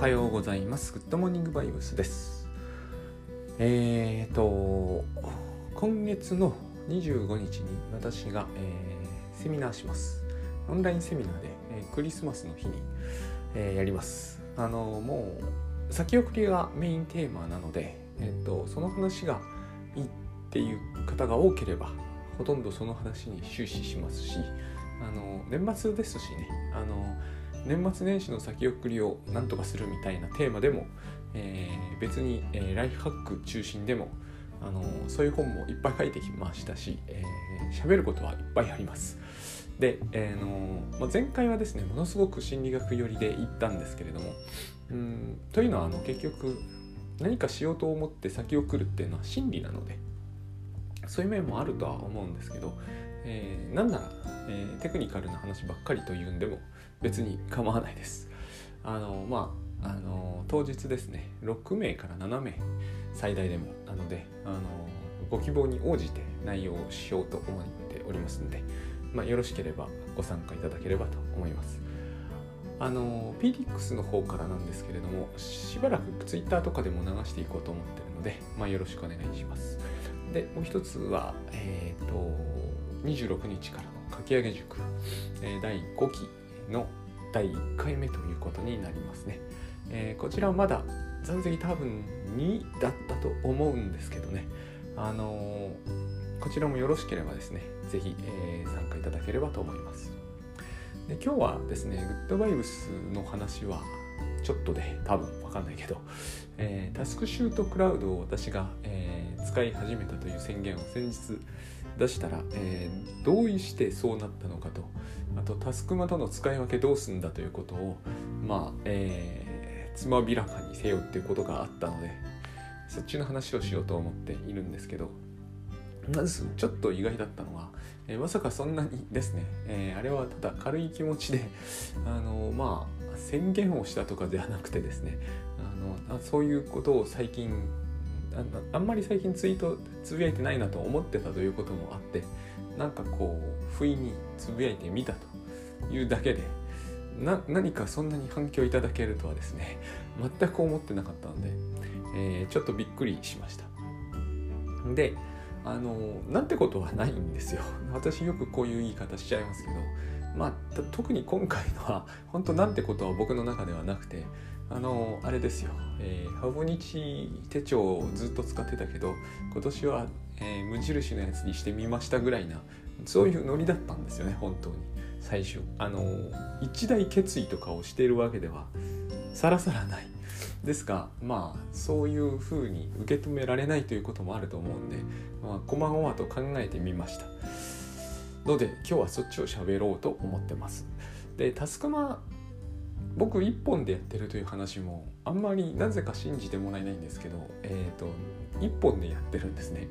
はようございます。グッドモーニングバイブスです。えーと、今月の25日に私が、えーセミナーします。オンラインセミナーで、えークリスマスの日に、えーやります。あの、もう、先送りがメインテーマなので、えっ、と、その話がいいっていう方が多ければ、ほとんどその話に終始しますし、あの、年末ですしね、あの、年末年始の先送りをなんとかするみたいなテーマでも、えー別に、えーライフハック中心でもあのそういう本もいっぱい書いてきましたし喋、えーることはいっぱいあります。で、えーのまあ、前回はですねものすごく心理学寄りで言ったんですけれどもうんというのはあの結局何かしようと思って先送るっていうのは心理なのでそういう面もあるとは思うんですけど、えーなんなら、えーテクニカルな話ばっかりというんでも別に構わないです。あのまああの当日ですね6名から7名最大でもなのであのご希望に応じて内容をしようと思っておりますので、まあ、よろしければご参加いただければと思います。あの PDX の方からなんですけれどもしばらく Twitter とかでも流していこうと思ってるので、まあ、よろしくお願いします。でもう一つは、えー、と26日からの書き上げ塾、えー第5期の第1回目ということになりますね。えーこちらはまだ残席多分2だったと思うんですけどね、あのーこちらもよろしければですね、ぜひ、えー参加いただければと思います。で今日はですね、グッドバイブスの話はちょっとで多分わかんないけど、えータスクシュートクラウドを私が、えー使い始めたという宣言を先日出したら、えーどうしてそうなったのかと。あとタスクマとの使い分けどうすんだということをまあ、えーつまびらかにせよっていうことがあったのでそっちの話をしようと思っているんですけどまずちょっと意外だったのは、えーまさかそんなにですね、えーあれはただ軽い気持ちであのまあ宣言をしたとかではなくてですねあのあそういうことを最近ああんまり最近ツイートつぶやいてないなと思ってたということもあってなんかこう不意につぶやいてみたというだけでな何かそんなに反響いただけるとはですね 全く思ってなかったので、えーちょっとびっくりしました。であのなんてことはないんですよ。私よくこういう言い方しちゃいますけどまあ特に今回のは本当なんてことは僕の中ではなくてあのあれですよ、えー、ハボニチ手帳をずっと使ってたけど今年は、えー無印のやつにしてみましたぐらいなそういうノリだったんですよね本当に。最初。あの一大決意とかをしているわけではさらさらない。ですがまあそういうふうに受け止められないということもあると思うんでまあこまごまと考えてみました。ので今日はそっちを喋ろうと思ってます。でタスクマ僕一本でやってるという話もあんまりなぜか信じてもらえないんですけどえっ、と一本でやってるんですね。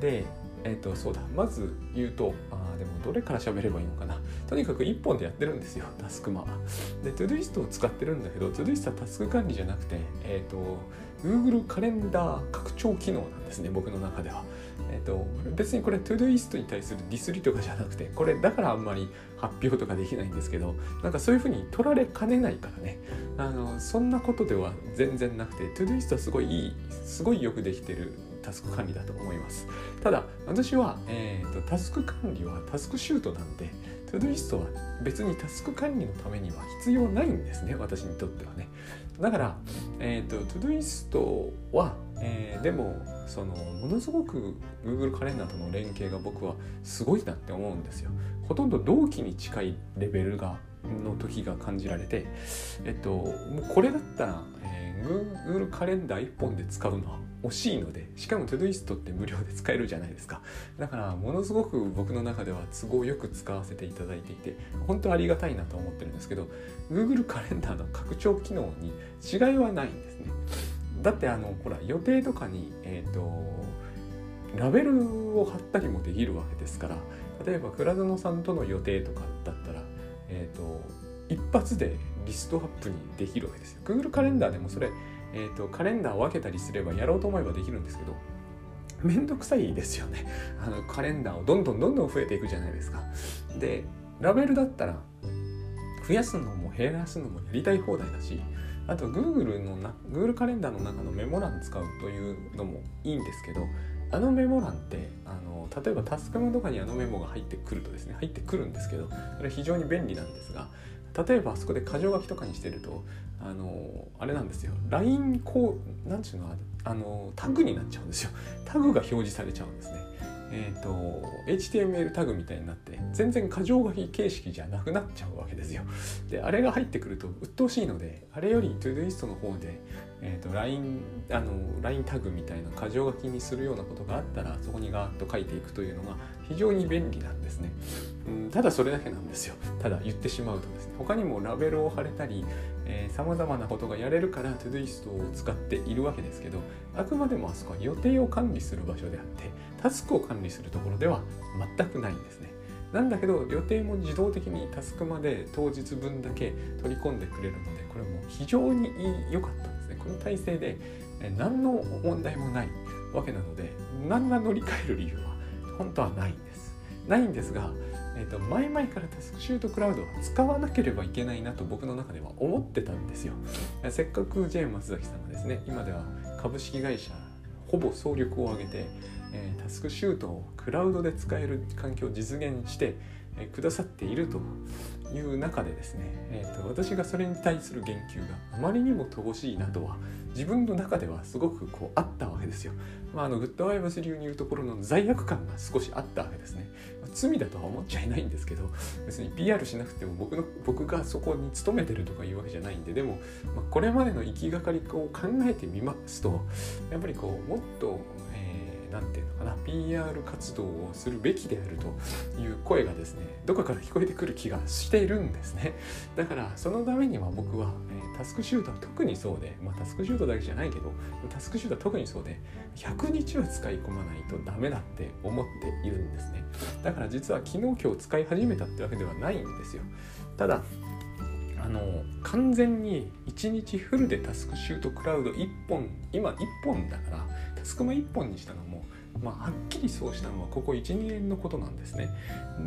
でえっ、とそうだまず言うとあーでもどれから喋ればいいのかな。とにかく一本でやってるんですよタスクマはでトゥドゥイストを使ってるんだけどトゥドゥイストはタスク管理じゃなくてえっ、と Google カレンダー拡張機能なんですね僕の中では。えっ、と別にこれトゥドゥイストに対するディスりとかじゃなくてこれだからあんまり発表とかできないんですけどなんかそういうふうに取られかねないからね。あのそんなことでは全然なくてトゥドゥイストはすごいいいすごいよくできてるタスク管理だと思います。ただ私は、えー、とタスク管理はタスクシュートなんでトゥドゥイストは別にタスク管理のためには必要ないんですね私にとってはね。だから、えー、とトゥドゥイストは、えーでもそのものすごく Google カレンダーとの連携が僕はすごいなって思うんですよ。ほとんど同期に近いレベルがの時が感じられてえっともうこれだったら、えー Google カレンダー1本で使うのは惜しいのでしかも Todoist って無料で使えるじゃないですか。だからものすごく僕の中では都合よく使わせていただいていて本当ありがたいなと思ってるんですけど Google カレンダーの拡張機能に違いはないんですね。だってあのほら予定とかにえっ、とラベルを貼ったりもできるわけですから例えば倉園さんとの予定とかだったらえっ、と一発でリストアップにできるわけですよ。Google カレンダーでもそれ、えー、とカレンダーを分けたりすればやろうと思えばできるんですけどめんどくさいですよね。あのカレンダーをどんどんどんどん増えていくじゃないですか。でラベルだったら増やすのも減らすのもやりたい放題だしあと Google のな Google カレンダーの中のメモ欄使うというのもいいんですけどあのメモ欄ってあの例えばタスクマとかにあのメモが入ってくるとですね入ってくるんですけどそれは非常に便利なんですが例えばあそこで箇条書きとかにしてるとあのあれなんですよ。LINE こうなんちゅうのあのタグになっちゃうんですよ。タグが表示されちゃうんですね。えーと、HTML タグみたいになって全然箇条書き形式じゃなくなっちゃうわけですよ。であれが入ってくると鬱陶しいのであれより ToDoist の方で、えーと、LINE, あの LINE タグみたいな箇条書きにするようなことがあったらそこにガーッと書いていくというのが非常に便利なんですね。うん、ただそれだけなんですよ。ただ言ってしまうとですね他にもラベルを貼れたりさまざまなことがやれるから ToDoist を使っているわけですけどあくまでもあそこは予定を管理する場所であってタスクを管理するところでは全くないんですね。なんだけど予定も自動的にタスクまで当日分だけ取り込んでくれるのでこれも非常に良かったんですね。この体制で何の問題もないわけなので何ら乗り換える理由は本当はないんです。ないんですがえーと、前々からタスクシュートクラウドは使わなければいけないなと僕の中では思ってたんですよ。せっかく J 松崎さんがですね今では株式会社ほぼ総力を挙げて、え、タスクシュートをクラウドで使える環境を実現して、え、くださっているという中でですね、えーと、私がそれに対する言及があまりにも乏しいなとは自分の中ではすごくこうあったわけですよ。まあ、あのグッドワイブス流に言うところの罪悪感が少しあったわけですね。罪だとは思っちゃいないんですけど別に PR しなくても僕の僕がそこに勤めてるとかいうわけじゃないんででも、まあ、これまでの行きがかりを考えてみますとやっぱりこうもっと何て言うのかな。PR 活動をするべきであるという声がですねどこから聞こえてくる気がしているんですね。だからそのためには僕は、え、タスクシュートは特にそうで、まあ、タスクシュートだけじゃないけどタスクシュートは特にそうで100日は使い込まないとダメだって思っているんですね。だから実は昨日今日使い始めたってわけではないんですよ。ただあの完全に1日フルでタスクシュートクラウド1本今1本だからつくま1本にしたのもまあ、はっきりそうしたのはここ12年のことなんですね。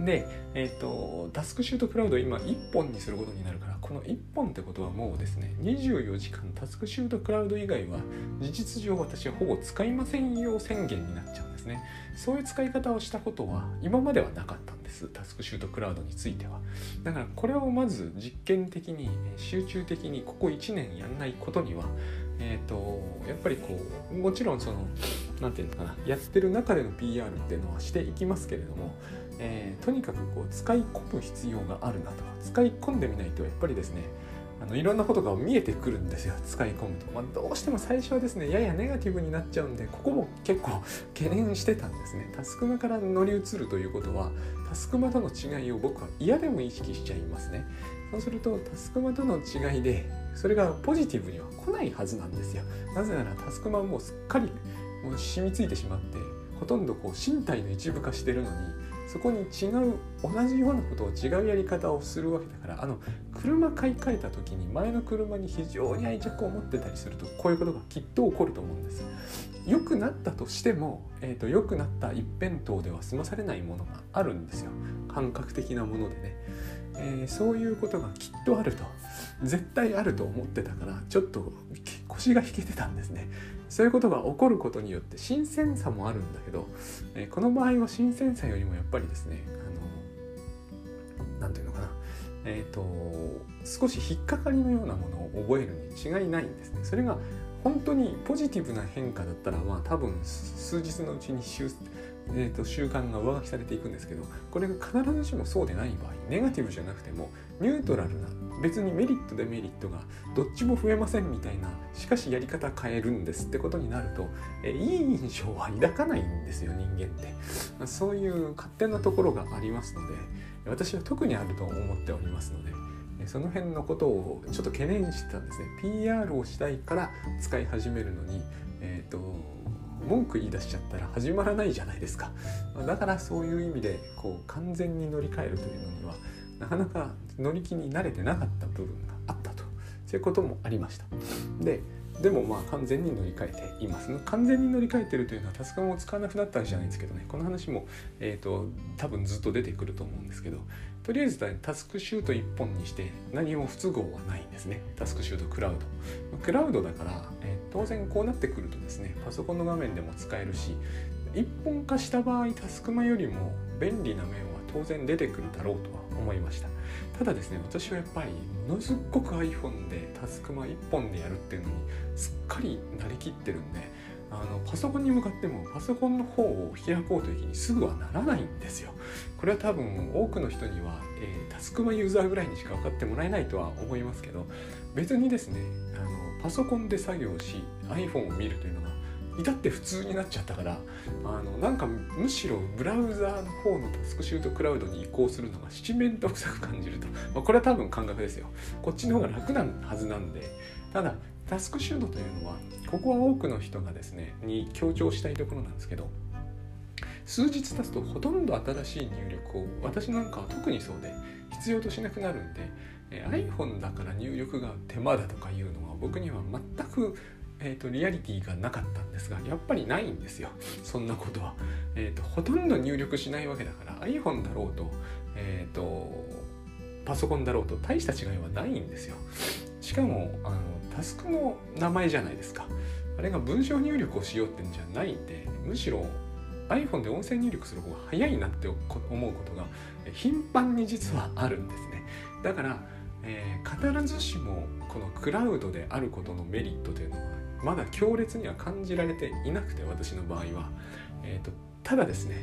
で、えーと、タスクシュートクラウドを今1本にすることになるからこの1本ってことはもうですね24時間タスクシュートクラウド以外は事実上私はほぼ使いませんよ宣言になっちゃうんですね。そういう使い方をしたことは今まではなかったんですタスクシュートクラウドについては。だからこれをまず実験的に集中的にここ1年やんないことにはえーと、やっぱりこうもちろんその何て言うのかなやってる中での PR っていうのはしていきますけれども、えー、とにかくこう使い込む必要があるなと使い込んでみないとやっぱりですねあのいろんなことが見えてくるんですよ使い込むと、まあ、どうしても最初はですねややネガティブになっちゃうんでここも結構懸念してたんですね。タスクマから乗り移るということはタスクマとの違いを僕は嫌でも意識しちゃいますね。そうするとタスクマとの違いでそれがポジティブには来ないはずなんですよ。なぜならタスクマもうすっかりもう染みついてしまってほとんどこう身体の一部化してるのにそこに違う同じようなことを違うやり方をするわけだからあの車買い替えた時に前の車に非常に愛着を持ってたりするとこういうことがきっと起こると思うんです。良くなったとしても、えーと、良くなった一辺倒では済まされないものがあるんですよ。感覚的なものでね、えー、そういうことがきっとあると絶対あると思ってたからちょっと腰が引けてたんですね。そういうことが起こることによって新鮮さもあるんだけど、えー、この場合は新鮮さよりもやっぱりですねあの何て言うのかな。えっ、ー、と少し引っかかりのようなものを覚えるに違いないんですね。それが本当にポジティブな変化だったらまあ多分数日のうちに習,、えー、と習慣が上書きされていくんですけどこれが必ずしもそうでない場合ネガティブじゃなくてもニュートラルな別にメリットデメリットがどっちも増えませんみたいなしかしやり方変えるんですってことになるとえいい印象は抱かないんですよ人間って、ま、そういう勝手なところがありますので私は特にあると思っておりますのでその辺のことをちょっと懸念してたんですね。PR をしたいから使い始めるのにえ、ー、と文句言い出しちゃったら始まらないじゃないですか。だからそういう意味でこう完全に乗り換えるというのにはなかなか乗り気に慣れてなかった部分があったと。そういうこともありました。ででもまあ完全に乗り換えています。完全に乗り換えてるというのはタスクマを使わなくなったわけじゃないんですけどね。この話も、えーと、多分ずっと出てくると思うんですけどとりあえずタスクシュート1本にして何も不都合はないんですね。タスクシュートクラウド。クラウドだから、え、当然こうなってくるとですねパソコンの画面でも使えるし一本化した場合タスクマよりも便利な面は当然出てくるだろうとは思いました。ただですね私はやっぱりものすっごく iPhone でタスクマ1本でやるっていうのにすっかりなりきってるんであのパソコンに向かってもパソコンの方を開こうという気にすぐはならないんですよ。これは多分多くの人には、えー、タスクマユーザーぐらいにしか分かってもらえないとは思いますけど別にですねあのパソコンで作業し iPhone を見るというのが至って普通になっちゃったからあのなんかむしろブラウザーの方のタスクシュートクラウドに移行するのが七面倒くさく感じると、まあ、これは多分感覚ですよ。こっちの方が楽なはずなんで。ただタスクシュートというのはここは多くの人がですねに強調したいところなんですけど数日経つとほとんど新しい入力を私なんかは特にそうで必要としなくなるんで iPhone だから入力が手間だとかいうのは僕には全くえーと、リアリティがなかったんですがやっぱりないんですよ。そんなことは、えーと、ほとんど入力しないわけだから iPhone だろうと,、えーと、パソコンだろうと大した違いはないんですよ。しかもあのタスクの名前じゃないですか。あれが文章入力をしようってんじゃないんでむしろ iPhone で音声入力する方が早いなって思うことが頻繁に実はあるんですね。だから、えー、必ずしもこのクラウドであることのメリットというのはまだ強烈には感じられていなくて私の場合は、えーと、ただですね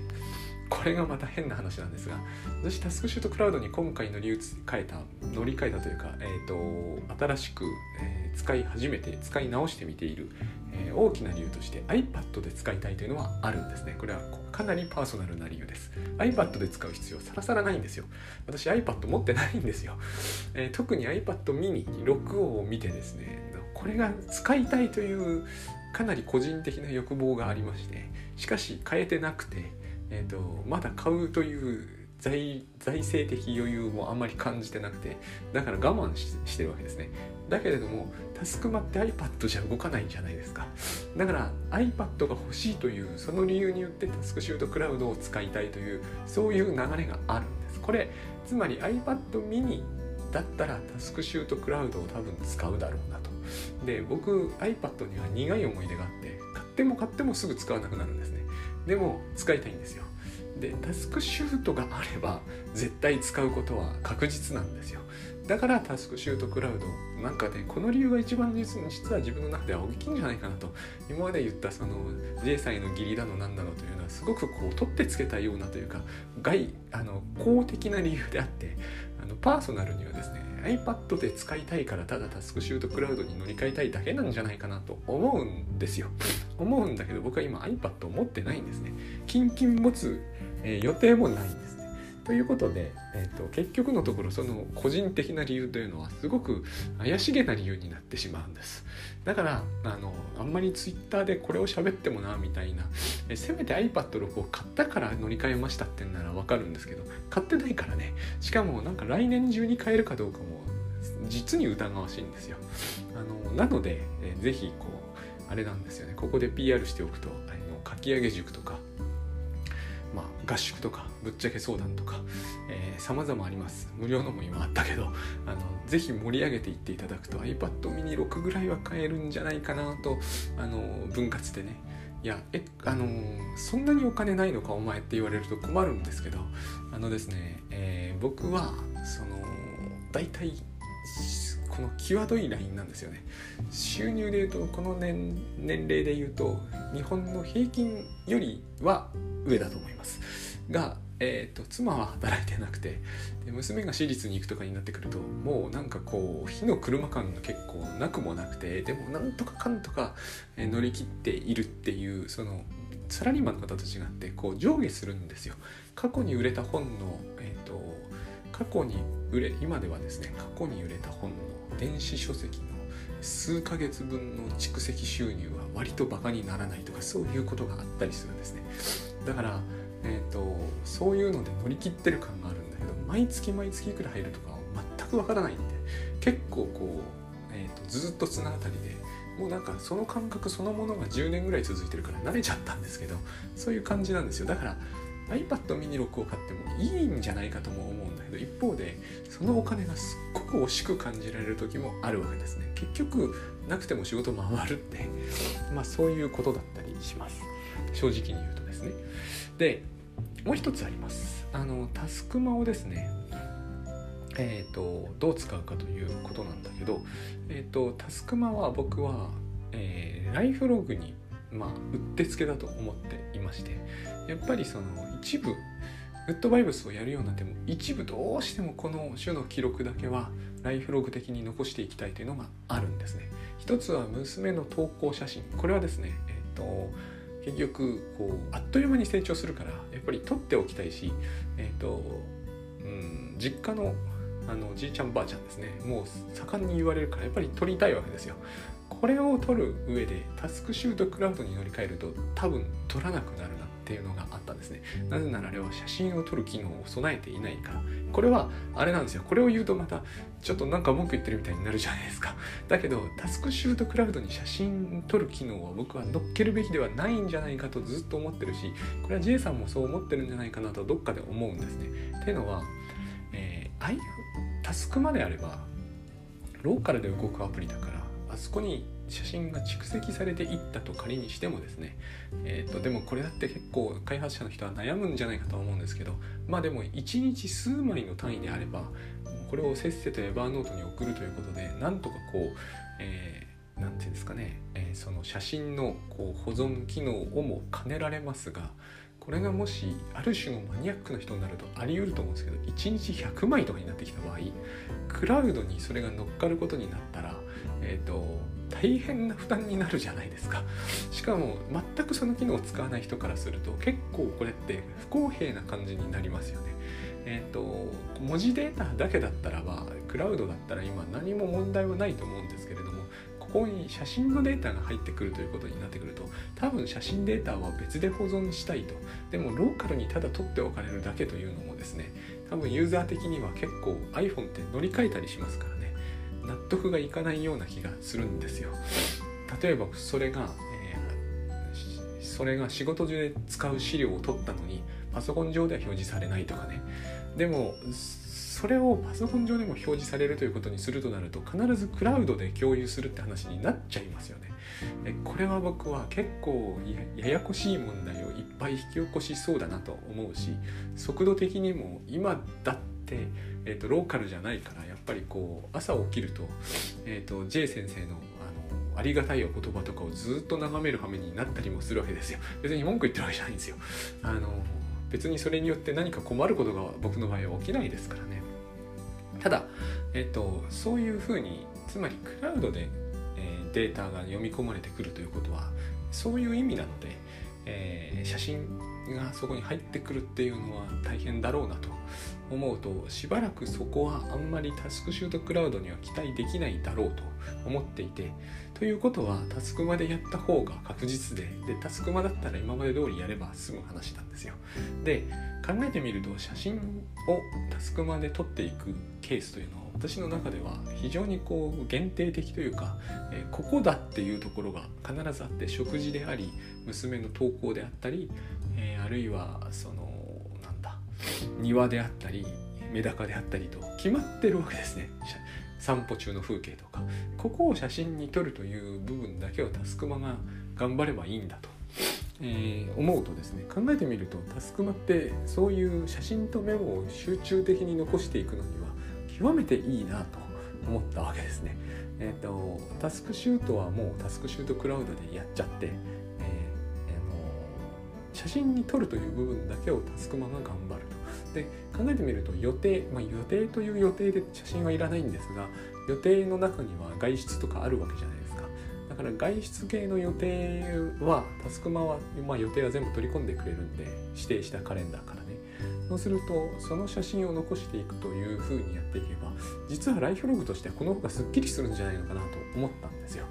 これがまた変な話なんですが私タスクシュートクラウドに今回乗り換えた乗り換えたというか、えーと、新しく、えー、使い始めて使い直してみている、えー、大きな理由として iPad で使いたいというのはあるんですね。これはかなりパーソナルな理由です。iPad で使う必要さらさらないんですよ。私 iPad 持ってないんですよ、えー、特に iPad mini 6を見てですねこれが使いたいというかなり個人的な欲望がありましてしかし変えてなくて、えーと、まだ買うという財財政的余裕もあんまり感じてなくてだから我慢してるわけですね。だけれどもタスクマって iPad じゃ動かないんじゃないですか。だから iPad が欲しいというその理由によってタスクシュートクラウドを使いたいというそういう流れがあるんです。これつまり iPad mini だったらタスクシュートクラウドを多分使うだろうなと。で僕 iPad には苦い思い出があって買っても買ってもすぐ使わなくなるんですね。でも使いたいんですよ。でタスクシフトがあれば絶対使うことは確実なんですよ。だからタスクシュートクラウド。なんかねこの理由が一番実は自分の中では大きいんじゃないかなと。今まで言ったその J 歳の義理だのなんだろうというのはすごくこう取ってつけたようなというか外あの公的な理由であってあのパーソナルにはですね iPad で使いたいからただタスクシュートクラウドに乗り換えたいだけなんじゃないかなと。思うんですよ。思うんだけど僕は今 iPad を持ってないんですね。キンキン持つ、えー、予定もないんです。ということで、えーと、結局のところその個人的な理由というのはすごく怪しげな理由になってしまうんです。だからあのあんまり Twitter でこれを喋ってもなみたいなえせめて iPad6 を買ったから乗り換えましたってんならわかるんですけど買ってないからね。しかもなんか来年中に買えるかどうかも実に疑わしいんですよ。あのなので、えー、ぜひこうあれなんですよね。ここで PR しておくとあのかき上げ塾とかまあ、合宿とかぶっちゃけ相談とかさまざまあります。無料のも今あったけどあのぜひ盛り上げていっていただくと iPad mini 6ぐらいは買えるんじゃないかなとあの分割でね。いやえあのそんなにお金ないのかお前って言われると困るんですけどあのですね、えー、僕はその大体この際どいラインなんですよね。収入でいうとこの年年齢でいうと日本の平均よりは上だと思います。が、えーと、妻は働いてなくてで娘が私立に行くとかになってくるともうなんかこう火の車感が結構なくもなくてでもなんとかかんとか乗り切っているっていうそのサラリーマンの方と違ってこう上下するんですよ。過去に売れた本の、えーと過去に売れ今ではですね過去に売れた本の電子書籍の数ヶ月分の蓄積収入は割とバカにならないとかそういうことがあったりするんですね。だから、えーと、そういうので乗り切ってる感があるんだけど毎月毎月いくら入るとか全くわからないんで結構こう、えーと、ずっと綱渡りでもうなんかその感覚そのものが10年ぐらい続いてるから慣れちゃったんですけどそういう感じなんですよ。だから iPad mini 6を買ってもいいんじゃないかとも思うんだけど一方でそのお金がすっごく惜しく感じられる時もあるわけですね。結局なくても仕事回るってまあそういうことだったりします。正直に言うとですね。でもう一つあります。あのタスクマをですねえーと、どう使うかということなんだけど、えーと、タスクマは僕は、えー、ライフログに、まあ、うってつけだと思っていましてやっぱりその一部グッドバイブスをやるようになっても一部どうしてもこの種の記録だけはライフログ的に残していきたいというのがあるんですね。一つは娘の投稿写真。これはですねえっ、ー、と結局こうあっという間に成長するからやっぱり取っておきたいしえ、ー、とうん実家のあのじいちゃんばあちゃんですね。もう盛んに言われるからやっぱり取りたいわけですよ。これを取る上でタスクシュートクラウドに乗り換えると多分取らなくなる。っていうのがあったんですね。なぜならあれは写真を撮る機能を備えていないから。これはあれなんですよ。これを言うとまたちょっとなんか文句言ってるみたいになるじゃないですか。だけどタスクシュートクラウドに写真撮る機能を僕は乗っけるべきではないんじゃないかとずっと思ってるしこれは J さんもそう思ってるんじゃないかなとどっかで思うんですね。っていうのは、えー、タスクまであればローカルで動くアプリだからあそこに写真が蓄積されていったと仮にしてもですね、えーと、でもこれだって結構開発者の人は悩むんじゃないかと思うんですけどまあでも1日数枚の単位であればこれをせっせとエバーノートに送るということでなんとかこう、えー、なんていうんですかね、えー、その写真のこう保存機能をも兼ねられますがこれがもしある種のマニアックな人になるとあり得ると思うんですけど1日100枚とかになってきた場合クラウドにそれが乗っかることになったらえっ、ー、と大変な負担になるじゃないですか。しかも全くその機能を使わない人からすると結構これって不公平な感じになりますよね。えっ、ー、と文字データだけだったらばクラウドだったら今何も問題はないと思うんですけれどここに写真のデータが入ってくるということになってくると多分写真データは別で保存したいと。でもローカルにただ取っておかれるだけというのもですね多分ユーザー的には結構 iPhone って乗り換えたりしますからね。納得がいかないような気がするんですよ。例えばそれが、えー、それが仕事中で使う資料を取ったのにパソコン上では表示されないとかね。でもそれをパソコン上でも表示されるということにするとなると必ずクラウドで共有するって話になっちゃいますよね。えこれは僕は結構ややこしい問題をいっぱい引き起こしそうだなと思うし速度的にも今だって、えーと、ローカルじゃないからやっぱりこう朝起きると,、えーと、と J 先生のあのありがたいお言葉とかをずっと眺める羽目になったりもするわけですよ。別に文句言ってるわけじゃないんですよ。あの別にそれによって何か困ることが僕の場合は起きないですからね。ただ、えっと、そういうふうにつまりクラウドで、えー、データが読み込まれてくるということはそういう意味なので、えー、写真がそこに入ってくるっていうのは大変だろうなと思うとしばらくそこはあんまりタスクシュートクラウドには期待できないだろうと思っていてということはタスクまでやった方が確実ででタスクまだったら今まで通りやれば済む話なんですよ。で考えてみると写真をタスクまで撮っていくケースというのは私の中では非常にこう限定的というか、え、ここだっていうところが必ずあって食事であり娘の登校であったり、え、あるいはそのなんだ庭であったりメダカであったりと決まってるわけですね。散歩中の風景とかここを写真に撮るという部分だけをタスクマが頑張ればいいんだと、えー、思うとですね考えてみるとタスクマってそういう写真とメモを集中的に残していくのには極めていいなと思ったわけですね。えっ、ー、とタスクシュートはもうタスクシュートクラウドでやっちゃって、えー、あの写真に撮るという部分だけをタスクマが頑張ると。で考えてみると予定、まあ、予定という予定で写真はいらないんですが予定の中には外出とかあるわけじゃないですか。だから外出系の予定はタスクマは、まあ、予定は全部取り込んでくれるんで指定したカレンダーからね。そうするとその写真を残していくというふうにやっていけば実はライフログとしてはこの方がすっきりするんじゃないのかなと思ったんですよ。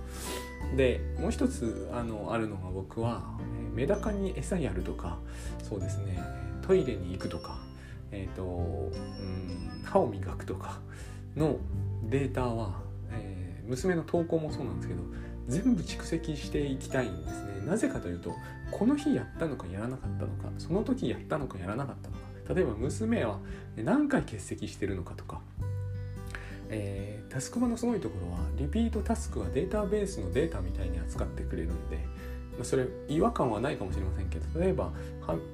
でもう一つあのあるのが僕はメダカに餌やるとかそうですねトイレに行くとかえーとうん、歯を磨くとかのデータは、えー、娘の投稿もそうなんですけど全部蓄積していきたいんですね。なぜかというとこの日やったのかやらなかったのかその時やったのかやらなかったのか。例えば娘は何回欠席してるのかとか。えー、タスクマのすごいところはリピートタスクはデータベースのデータみたいに扱ってくれるんで、それ違和感はないかもしれませんけど例えば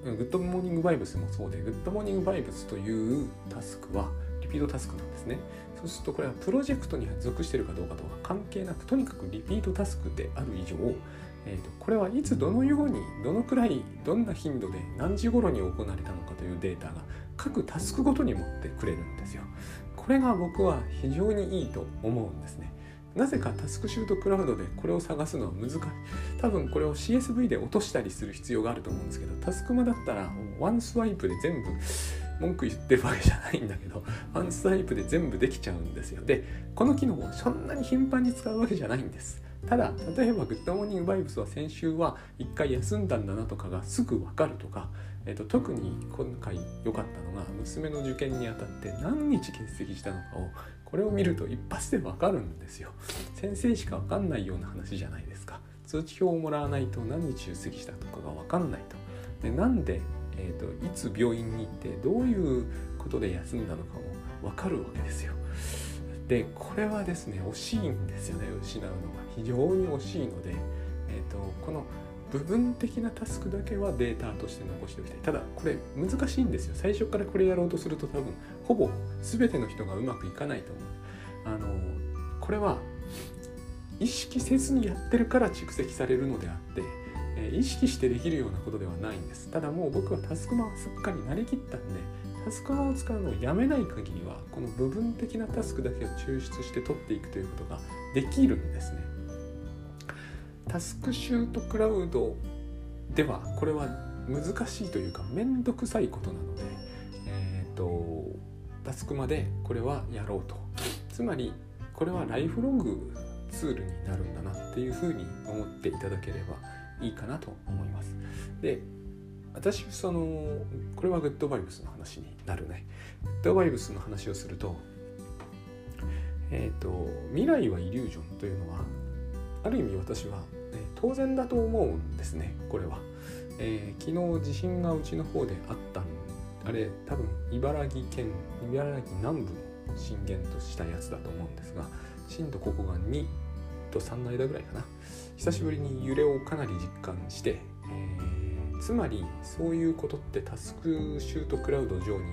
グッドモーニングバイブスもそうでグッドモーニングバイブスというタスクはリピートタスクなんですねそうするとこれはプロジェクトに属しているかどうかとか関係なくとにかくリピートタスクである以上えーと、これはいつどのようにどのくらいどんな頻度で何時頃に行われたのかというデータが各タスクごとに持ってくれるんですよ。これが僕は非常にいいと思うんですね。なぜか TaskChute Cloud でこれを探すのは難しい。多分これを CSV で落としたりする必要があると思うんですけど、たすくまだったらワンスワイプで全部文句言ってるわけじゃないんだけど、ワンスワイプで全部できちゃうんですよ。で、この機能をそんなに頻繁に使うわけじゃないんです。ただ例えばグッドモーニングバイブスは先週は1回休んだんだなとかがすぐ分かるとか、えーと、特に今回良かったのが娘の受験にあたって何日欠席したのかをこれを見ると一発で分かるんですよ。先生しか分かんないような話じゃないですか。通知表をもらわないと何日出席したとかが分かんないと。でなんで、えーと、いつ病院に行ってどういうことで休んだのかも分かるわけですよ。でこれはですね惜しいんですよね失うのが。非常に惜しいので、えーと、この部分的なタスクだけはデータとして残しておきたい。ただこれ難しいんですよ。最初からこれやろうとすると多分ほぼ全ての人がうまくいかないと思う。あのこれは意識せずにやってるから蓄積されるのであってえ意識してできるようなことではないんです。ただもう僕はタスクマはすっかり慣れきったんでタスクマを使うのをやめない限りはこの部分的なタスクだけを抽出して取っていくということができるんですね。タスクシュートクラウドではこれは難しいというか面倒くさいことなので、タスクまでこれはやろうとつまりこれはライフログツールになるんだなっていうふうに思っていただければいいかなと思います。で私そのこれはグッドバイブスの話になるね。グッドバイブスの話をするとえっ、ー、と未来はイリュージョンというのはある意味私は、ね、当然だと思うんですねこれは。えー、昨日地震がうちの方であったあれ多分茨城県茨城南部の震源としたやつだと思うんですが震度ここが2と3の間ぐらいかな。久しぶりに揺れをかなり実感して、えー、つまりそういうことってタスクシュートクラウド上に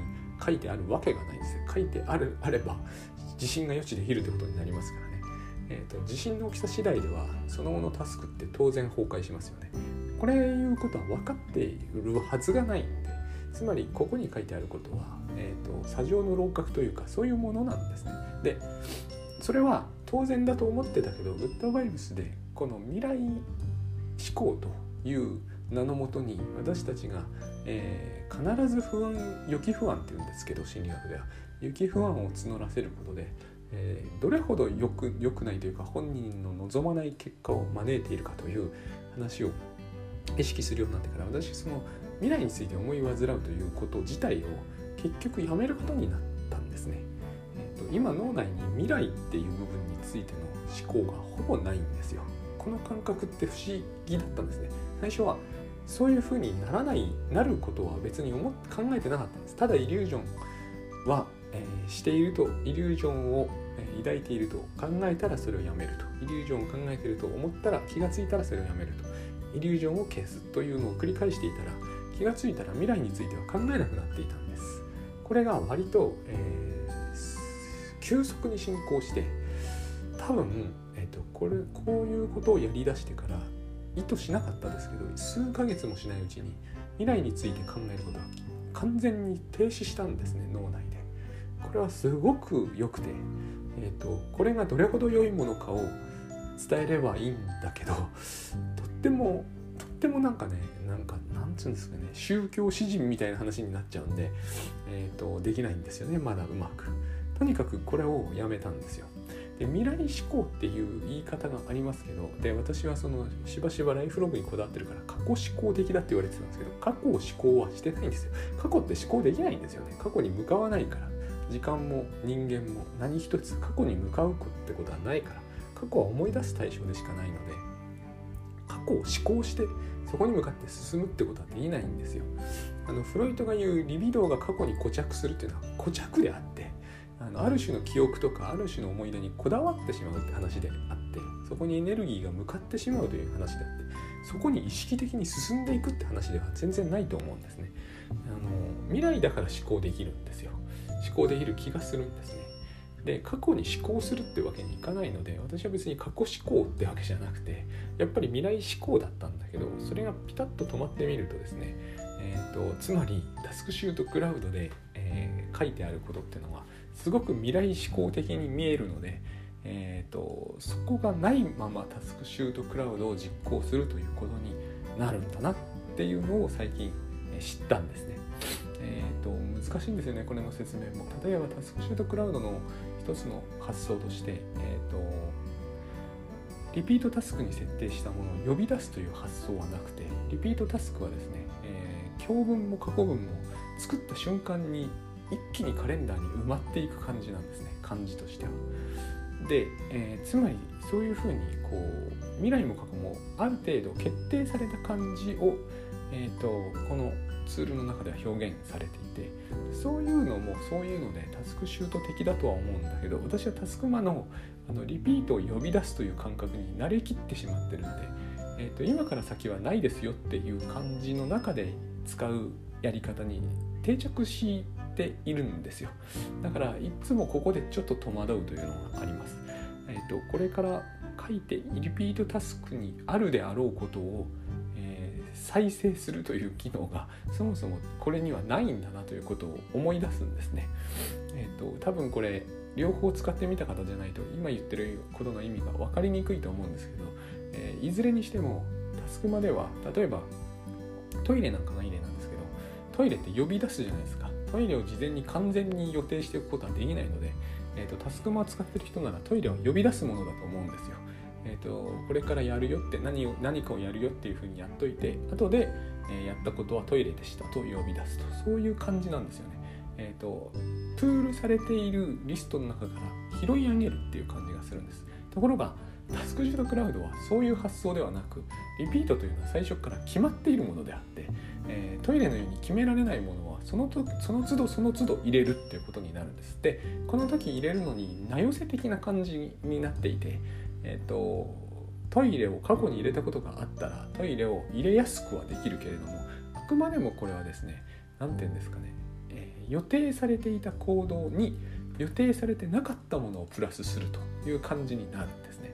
書いてあるわけがないんです書いてあるあれば地震が予知できるということになりますからね、えーと、地震の大きさ次第ではその後のタスクって当然崩壊しますよね。これいうことは分かっているはずがないんでつまりここに書いてあることは、えーと、砂上の楼閣というかそういうものなんですね。でそれは当然だと思ってたけどグッドバイブスでこの未来思考という名のもとに私たちが、えー、必ず不安予期不安っていうんですけど心理学では。予期不安を募らせることで、えー、どれほどよく良くないというか本人の望まない結果を招いているかという話を意識するようになってから私その未来について思い煩うということ自体を結局やめることになったんですね。えーと今脳内に未来っていう部分についての思考がほぼないんですよ。この感覚って不思議だったんですね最初はそういう風にならないなることは別に思考えてなかったんですただイリュージョンは、えー、しているとイリュージョンを、えー、抱いていると考えたらそれをやめるとイリュージョンを考えていると思ったら気がついたらそれをやめるとイリュージョンを消すというのを繰り返していたら気がついたら未来については考えなくなっていたんですこれが割と、えー、急速に進行して多分とこれこういうことをやりだしてから意図しなかったですけど数ヶ月もしないうちに未来について考えることは完全に停止したんですね脳内で。これはすごく良くて、えーと、これがどれほど良いものかを伝えればいいんだけどとってもとってもなんかねなんかなんつうんですかね宗教詩人みたいな話になっちゃうんで、えーとできないんですよねまだうまく。とにかくこれをやめたんですよ。で未来思考っていう言い方がありますけどで私はそのしばしばライフログにこだわってるから過去思考的だって言われてたんですけど過去を思考はしてないんですよ。過去って思考できないんですよね。過去に向かわないから。時間も人間も何一つ過去に向かうってことはないから。過去は思い出す対象でしかないので。去を思考してそこに向かって進むってことはできないんですよ。あのフロイトが言うリビドーが過去に固着するっていうのは固着であってあのある種の記憶とかある種の思い出にこだわってしまうって話であってそこにエネルギーが向かってしまうという話であってそこに意識的に進んでいくって話では全然ないと思うんですね。あの未来だから思考できるんですよ。思考できる気がするんですね。で過去に思考するってわけにいかないので私は別に過去思考ってわけじゃなくてやっぱり未来思考だったんだけどそれがピタッと止まってみるとですね、えーと、つまりタスクシュートクラウドで、えー、書いてあることっていうのはすごく未来思考的に見えるので、えーと、そこがないままタスクシュートクラウドを実行するということになるんだなっていうのを最近知ったんですね。えーと、難しいんですよねこれの説明も。例えばタスクシュートクラウドの一つの発想として、えーと、リピートタスクに設定したものを呼び出すという発想はなくてリピートタスクはですね、えー、教文も過去文も作った瞬間に一気にカレンダーに埋まっていく感じなんですね感じとしては。で、えー、つまりそういうふうにこう未来も過去もある程度決定された感じを、えーとこのツールの中では表現されていてそういうのもそういうのでタスクシュート的だとは思うんだけど私はタスクマのあのリピートを呼び出すという感覚に慣れきってしまってるんで、えーと、今から先はないですよっていう感じの中で使うやり方に定着しているんですよ。だからいつもここでちょっと戸惑うというのがあります、えーとこれから書いてリピートタスクにあるであろうことを再生するという機能が そもそもこれにはないんだなということを思い出すんですね。えっ、ー、と多分これ両方使ってみた方じゃないと今言ってることの意味が分かりにくいと思うんですけど、えー、いずれにしてもタスクまでは例えばトイレなんかがいい例なんですけどトイレって呼び出すじゃないですかトイレを事前に完全に予定しておくことはできないので、えーと、とタスクマを使ってる人ならトイレを呼び出すものだと思うんですよ。えーと、これからやるよって何を何かをやるよっていうふうにやっといて後で、えー、やったことはトイレでしたと呼び出すとそういう感じなんですよね。えーと、プールされているリストの中から拾い上げるっていう感じがするんです。ところがタスクジュートクラウドはそういう発想ではなくリピートというのは最初から決まっているものであって、えー、トイレのように決められないものはそのとその都度その都度入れるっていうことになるんですでこの時入れるのに名寄せ的な感じになっていてえっ、ー、とトイレを過去に入れたことがあったらトイレを入れやすくはできるけれどもあくまでもこれはですね何て言うんですかね、えー、予定されていた行動に予定されてなかったものをプラスするという感じになるんですね。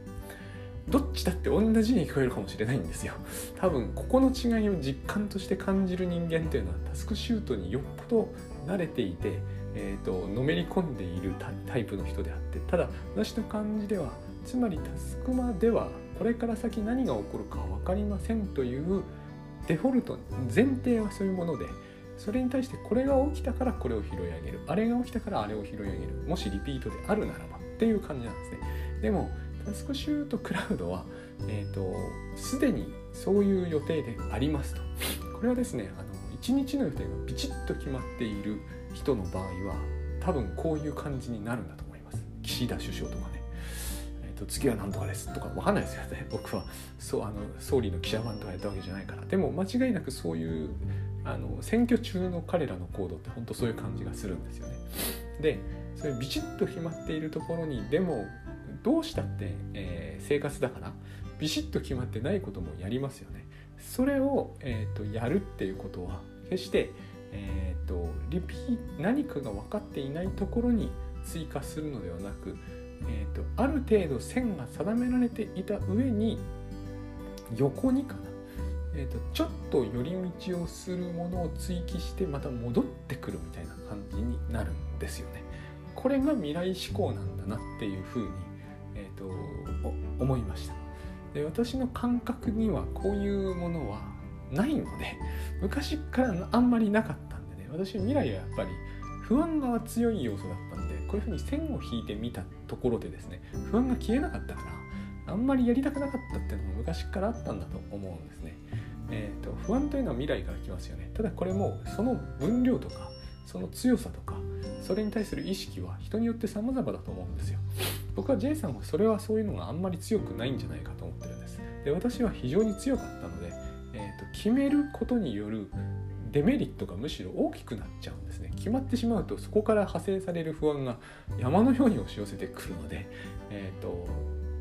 どっちだって同じに聞こえるかもしれないんですよ。多分ここの違いを実感として感じる人間というのはタスクシュートによっぽど慣れていて、えーとのめり込んでいるタイプの人であってただ私の感じではつまりタスクマではこれから先何が起こるか分かりませんというデフォルト前提はそういうものでそれに対してこれが起きたからこれを拾い上げる。あれが起きたからあれを拾い上げる。もしリピートであるならばっていう感じなんですね。でもタスクシュートクラウドはえっ、ー、とすでにそういう予定でありますと。これはですねあの1日の予定がビチッと決まっている人の場合は多分こういう感じになるんだと思います。岸田首相とかね。と次は何とかですとか分かんないですよね。僕はそうあの総理の記者版とかやったわけじゃないから。でも間違いなくそういうあの選挙中の彼らの行動って本当そういう感じがするんですよね。でそれビチッと決まっているところにでもどうしたって、えー、生活だからビシッと決まってないこともやりますよね。それを、えーと、やるっていうことは決して、えーとリピ何かが分かっていないところに追加するのではなくえーと、ある程度線が定められていた上に横にかな、えーと、ちょっと寄り道をするものを追記してまた戻ってくるみたいな感じになるんですよね。これが未来志向なんだなっていうふうに、えーと、と思いましたで。私の感覚にはこういうものはないので昔からあんまりなかったんでね私未来はやっぱり不安が強い要素だったんでこういうふうに線を引いてみたところでですね不安が消えなかったからあんまりやりたくなかったっていうのも昔からあったんだと思うんですね。えーと、不安というのは未来から来ますよね。ただこれもその分量とかその強さとかそれに対する意識は人によって様々だと思うんですよ。僕は J さんはそれはそういうのがあんまり強くないんじゃないかと思ってるんですで私は非常に強かったので、えーと、決めることによるデメリットがむしろ大きくなっちゃうんですね。決まってしまうとそこから派生される不安が山のように押し寄せてくるので、えーと、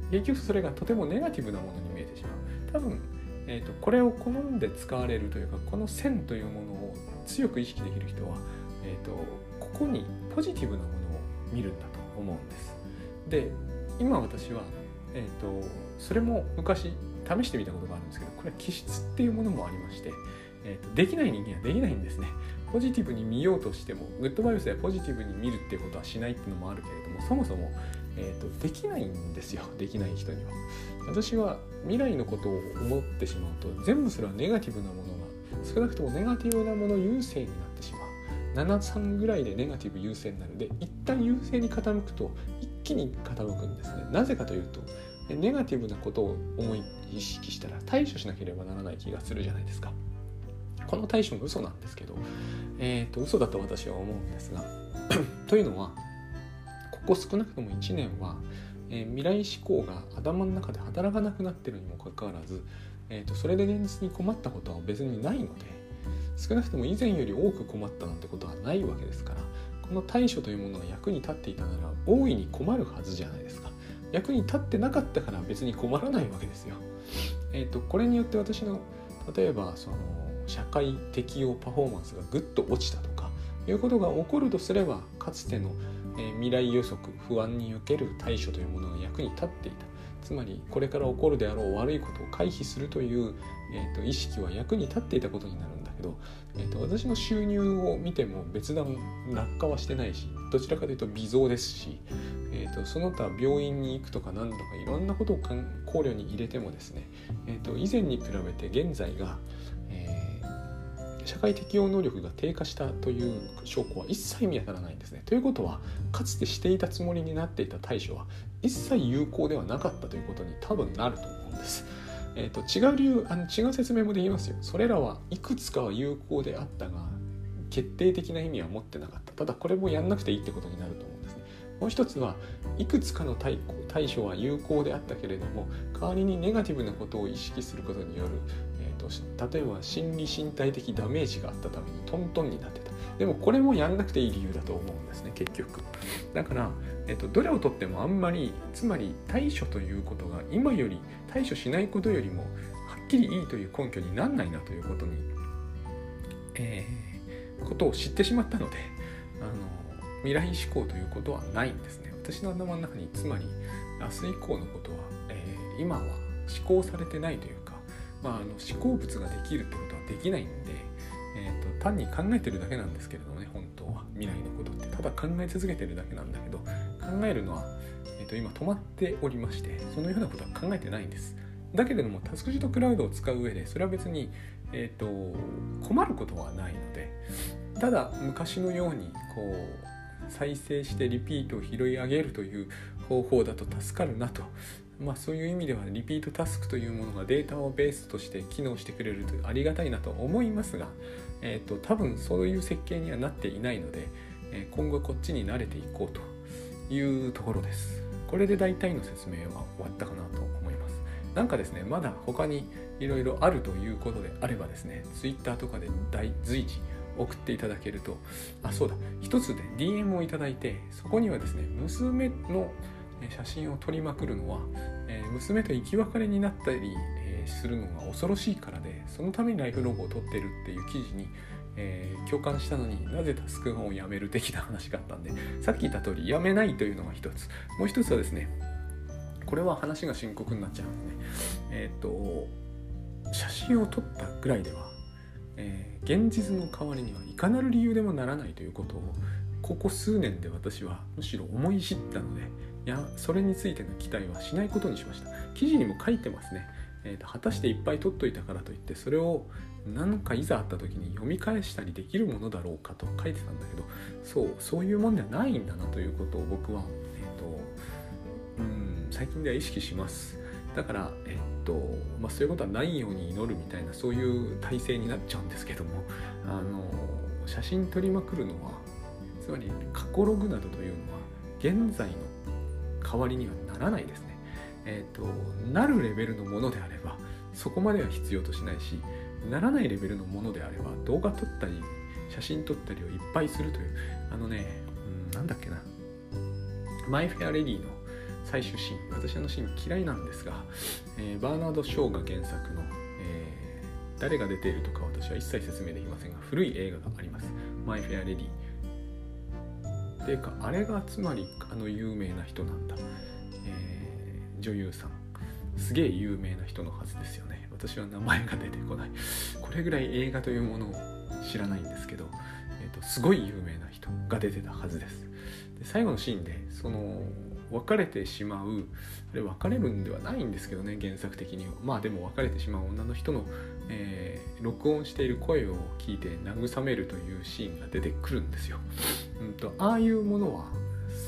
結局それがとてもネガティブなものに見えてしまう。多分、えーと、これを好んで使われるというかこの線というものを強く意識できる人は、えー、とここにポジティブなものを見るんだと思うんです。で今私は、えーと、それも昔試してみたことがあるんですけどこれは気質っていうものもありまして、えーと、できない人間はできないんですね。ポジティブに見ようとしてもグッドバイブスでポジティブに見るっていうことはしないっていうのもあるけれどもそもそも、えーと、できないんですよ。できない人には。私は未来のことを思ってしまうと全部それはネガティブなものが少なくともネガティブなもの優勢になってしまう。73ぐらいでネガティブ優勢になる。で一旦優勢に傾くと一気に傾くんですね。なぜかというとネガティブなことを思い意識したら対処しなければならない気がするじゃないですか。この対処も嘘なんですけど、えーと、嘘だと私は思うんですが というのはここ少なくとも1年は、えー、未来思考が頭の中で働かなくなってるにもかかわらず、えーとそれで現実に困ったことは別にないので少なくとも以前より多く困ったなんてことはないわけですからこの対処というものが役に立っていたなら大いに困るはずじゃないですか役に立ってなかったから別に困らないわけですよ。えーと、これによって私の例えばその社会適応パフォーマンスがぐっと落ちたとかいうことが起こるとすればかつての、え、未来予測不安における対処というものが役に立っていた。つまりこれから起こるであろう悪いことを回避するという、えーと意識は役に立っていたことになるんだけど、えーと、私の収入を見ても別段落下はしてないしどちらかというと微増ですし、えーと、その他病院に行くとか何とかいろんなことを考慮に入れてもですね、えーと、以前に比べて現在が、えー、社会適応能力が低下したという証拠は一切見当たらないんですね。ということはかつてしていたつもりになっていた対処は一切有効ではなかったということに多分なると思うんです。えーと、違う理由あの違う説明もできますよそれらはいくつかは有効であったが決定的な意味は持ってなかったただこれもやんなくていいってことになると思うんですねもう一つはいくつかの対対処は有効であったけれども代わりにネガティブなことを意識することによる、と、例えば心理身体的ダメージがあったためにトントンになってた。でもこれもやんなくていい理由だと思うんですね結局。だから、えっと、どれをとってもあんまりつまり対処ということが今より対処しないことよりもはっきりいいという根拠になんないなということに、えー、ことを知ってしまったのであの未来思考ということはないんですね。私の頭の中につまり明日以降のことは、えー、今は思考されてないという、まあ、あの思考物ができるってことはできないんでえーと、単に考えてるだけなんですけれどもね本当は。未来のことって。ただ考え続けてるだけなんだけど考えるのは、えーと、今止まっておりましてそのようなことは考えてないんです。だけれどもタスクシートクラウドを使う上でそれは別に、えー、と困ることはないのでただ昔のようにこう再生してリピートを拾い上げるという方法だと助かるなと。まあ、そういう意味ではリピートタスクというものがデータをベースとして機能してくれるとありがたいなと思いますが、えーと、多分そういう設計にはなっていないので、え、今後こっちに慣れていこうというところです。これで大体の説明は終わったかなと思います。なんかですね、まだ他にいろいろあるということであればですね、Twitter とかで随時送っていただけると、あ、そうだ、一つで DM をいただいて、そこにはですね、娘の写真を撮りまくるのは、えー、娘と生き別れになったり、えー、するのが恐ろしいからでそのためにライフログを撮ってるっていう記事に、えー、共感したのになぜタスクンをやめる的な話があったんでさっき言った通りやめないというのが一つ。もう一つはですねこれは話が深刻になっちゃうんでね。えっ、と写真を撮ったぐらいでは、え現実の代わりにはいかなる理由でもならないということをここ数年で私はむしろ思い知ったのでやそれについての期待はしないことにしました。記事にも書いてますね、えーと、果たしていっぱい取っといたからといってそれを何かいざあった時に読み返したりできるものだろうかと書いてたんだけどそうそういうもんではないんだなということを僕は、えーと、うん最近では意識します。だから、えっとまあ、そういうことはないように祈るみたいなそういう体制になっちゃうんですけどもあの写真撮りまくるのはつまり過去ログなどというのは現在の代わりにはならないですね。えっ、ー、となるレベルのものであればそこまでは必要としないしならないレベルのものであれば動画撮ったり写真撮ったりをいっぱいするというあのね、うん、なんだっけな。マイ・フェア・レディの最終シーン私のシーン嫌いなんですが、えー、バーナード・ショーが原作の、えー、誰が出ているとか私は一切説明できませんが古い映画があります。マイ・フェア・レディ。っていうかあれがつまりあの有名な人なんだ、えー、女優さん。すげえ有名な人のはずですよね。私は名前が出てこない。これぐらい映画というものを知らないんですけど、えーと、すごい有名な人が出てたはずです。で最後のシーンでその別れてしまうあれ別れるんではないんですけどね原作的には。まあでも別れてしまう女の人の、えー、録音している声を聞いて慰めるというシーンが出てくるんですよ、うんと、ああいうものは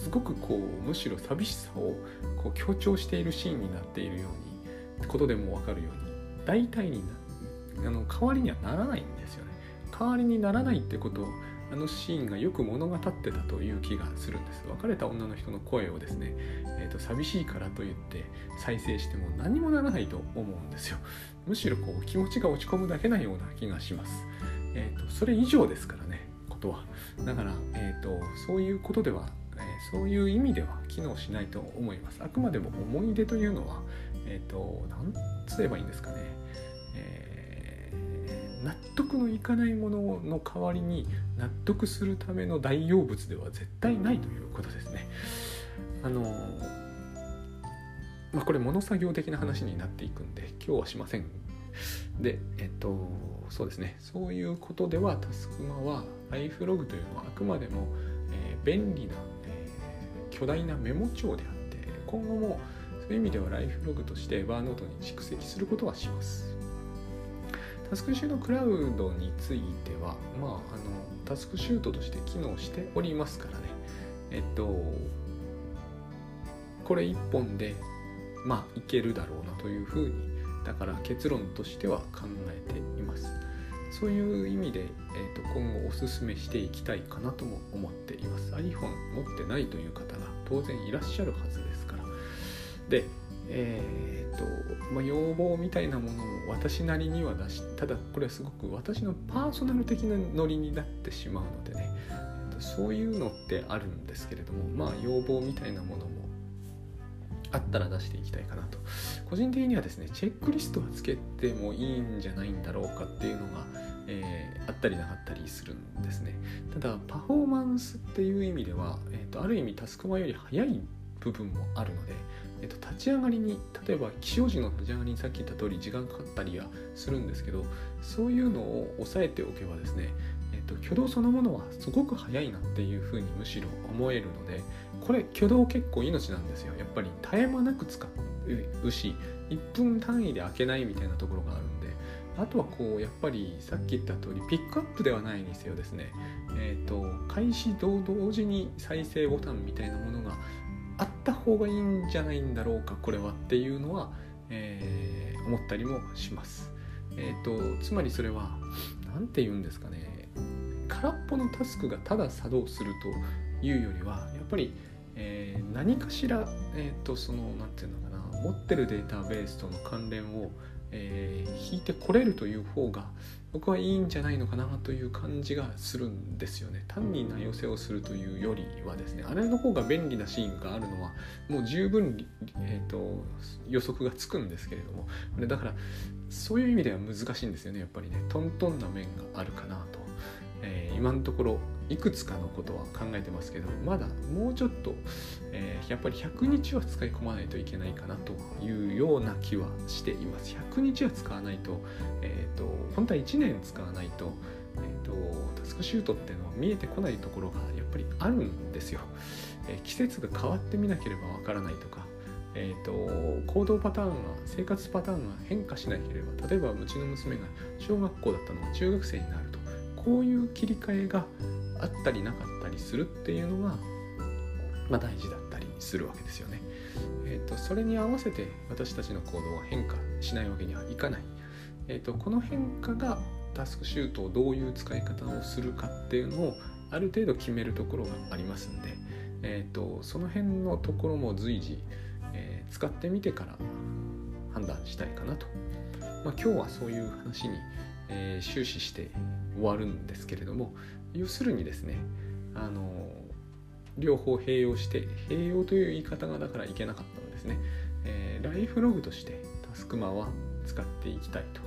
すごくこうむしろ寂しさをこう強調しているシーンになっているようにことでも分かるように大体にあの代わりにはならないんですよね。代わりにならないってことをあのシーンがよく物語ってたという気がするんです。別れた女の人の声をですね、えーと、寂しいからと言って再生しても何もならないと思うんですよ。むしろこう気持ちが落ち込むだけなような気がします。え、ー、とそれ以上ですからねことは。だから、えーと、そういうことでは、そういう意味では機能しないと思います。あくまでも思い出というのはえっ、ー、と何つえばいいんですかね。納得のいかないものの代わりに納得するための代用物では絶対ないということですね。あのまあ、これ物作業的な話になっていくんで今日はしません。で、えっと、そうですね、そういうことではタスクマはライフログというのはあくまでも、えー、便利な、えー、巨大なメモ帳であって今後もそういう意味ではライフログとしてバーノートに蓄積することはします。タスクシュートクラウドについては、まあ、あのタスクシュートとして機能しておりますからね。えっと、これ1本で、まあ、いけるだろうなというふうに、だから結論としては考えています。そういう意味で、えーと、今後おすすめしていきたいかなとも思っています。iPhone 持ってないという方が当然いらっしゃるはずですから。で、えーとまあ、要望みたいなものを私なりには出しただこれはすごく私のパーソナル的なノリになってしまうのでねそういうのってあるんですけれどもまあ要望みたいなものもあったら出していきたいかなと。個人的にはですねチェックリストはつけてもいいんじゃないんだろうかっていうのが、えー、あったりなかったりするんですね。ただパフォーマンスっていう意味では、えーと、とある意味タスクマより早い部分もあるのでえっと、立ち上がりに例えば起床時の立ち上がりにさっき言った通り時間かかったりはするんですけどそういうのを抑えておけばですね、えっと、挙動そのものはすごく早いなっていうふうにむしろ思えるのでこれ挙動結構命なんですよ。やっぱり絶え間なく使うし1分単位で開けないみたいなところがあるんであとはこうやっぱりさっき言った通りピックアップではないにせよですねえっ、ー、と開始同時に再生ボタンみたいなものがあった方がいいんじゃないんだろうかこれはっていうのは、えー、思ったりもします。えっ、ー、とつまりそれは何て言うんですかね空っぽのタスクがただ作動するというよりはやっぱり、えー、何かしら、えーと、その何て言うのかな持ってるデータベースとの関連を、えー、引いてこれるという方が僕はいいんじゃないのかなという感じがするんですよね。単に名寄せをするというよりはですねあれの方が便利なシーンがあるのはもう十分、えーと、予測がつくんですけれども。だからそういう意味では難しいんですよねやっぱりね。トントンな面があるかなと、えー、今のところいくつかのことは考えてますけどまだもうちょっと、えー、やっぱり100日は使い込まないといけないかなというような気はしています。100日は使わないと,、えーと、本当は1年使わないと,、えーと、タスクシュートっていうのは見えてこないところがやっぱりあるんですよ、えー、季節が変わってみなければわからないとかえーと、行動パターンが生活パターンが変化しなければ例えばうちの娘が小学校だったのが中学生になる。こういう切り替えがあったりなかったりするっていうのが、まあ、大事だったりするわけですよね。えーと、それに合わせて私たちの行動は変化しないわけにはいかない。えーと、この変化がタスクシュートをどういう使い方をするかっていうのをある程度決めるところがありますんで、えーと、その辺のところも随時、えー、使ってみてから判断したいかなと、まあ、今日はそういう話に、えー、終始して終わるんですけれども要するにですねあの両方併用して併用という言い方がだからいけなかったんですね、えー、ライフログとしてタスクマは使っていきたいと。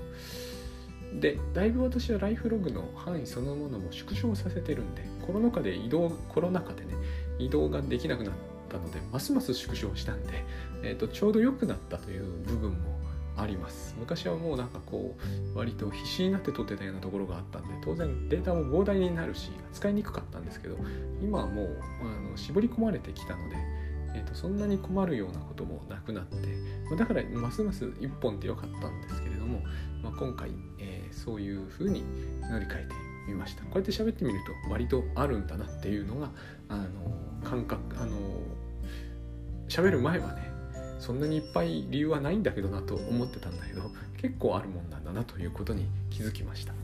でだいぶ私はライフログの範囲そのものも縮小させてるんでコロナ禍で移動コロナ禍でね移動ができなくなったのでますます縮小したんで、えーと、ちょうど良くなったという部分もあります。昔はもうなんかこう割と必死になって撮ってたようなところがあったんで当然データも膨大になるし使いにくかったんですけど今はもうあの絞り込まれてきたので、えーと、そんなに困るようなこともなくなってだからますます1本で良かったんですけれども、まあ、今回、えー、そういう風に乗り換えてみました。こうやって喋ってみると割とあるんだなっていうのがあの感覚あの喋る前はねそんなにいっぱい理由はないんだけどなと思ってたんだけど結構あるもんなんだなということに気づきました。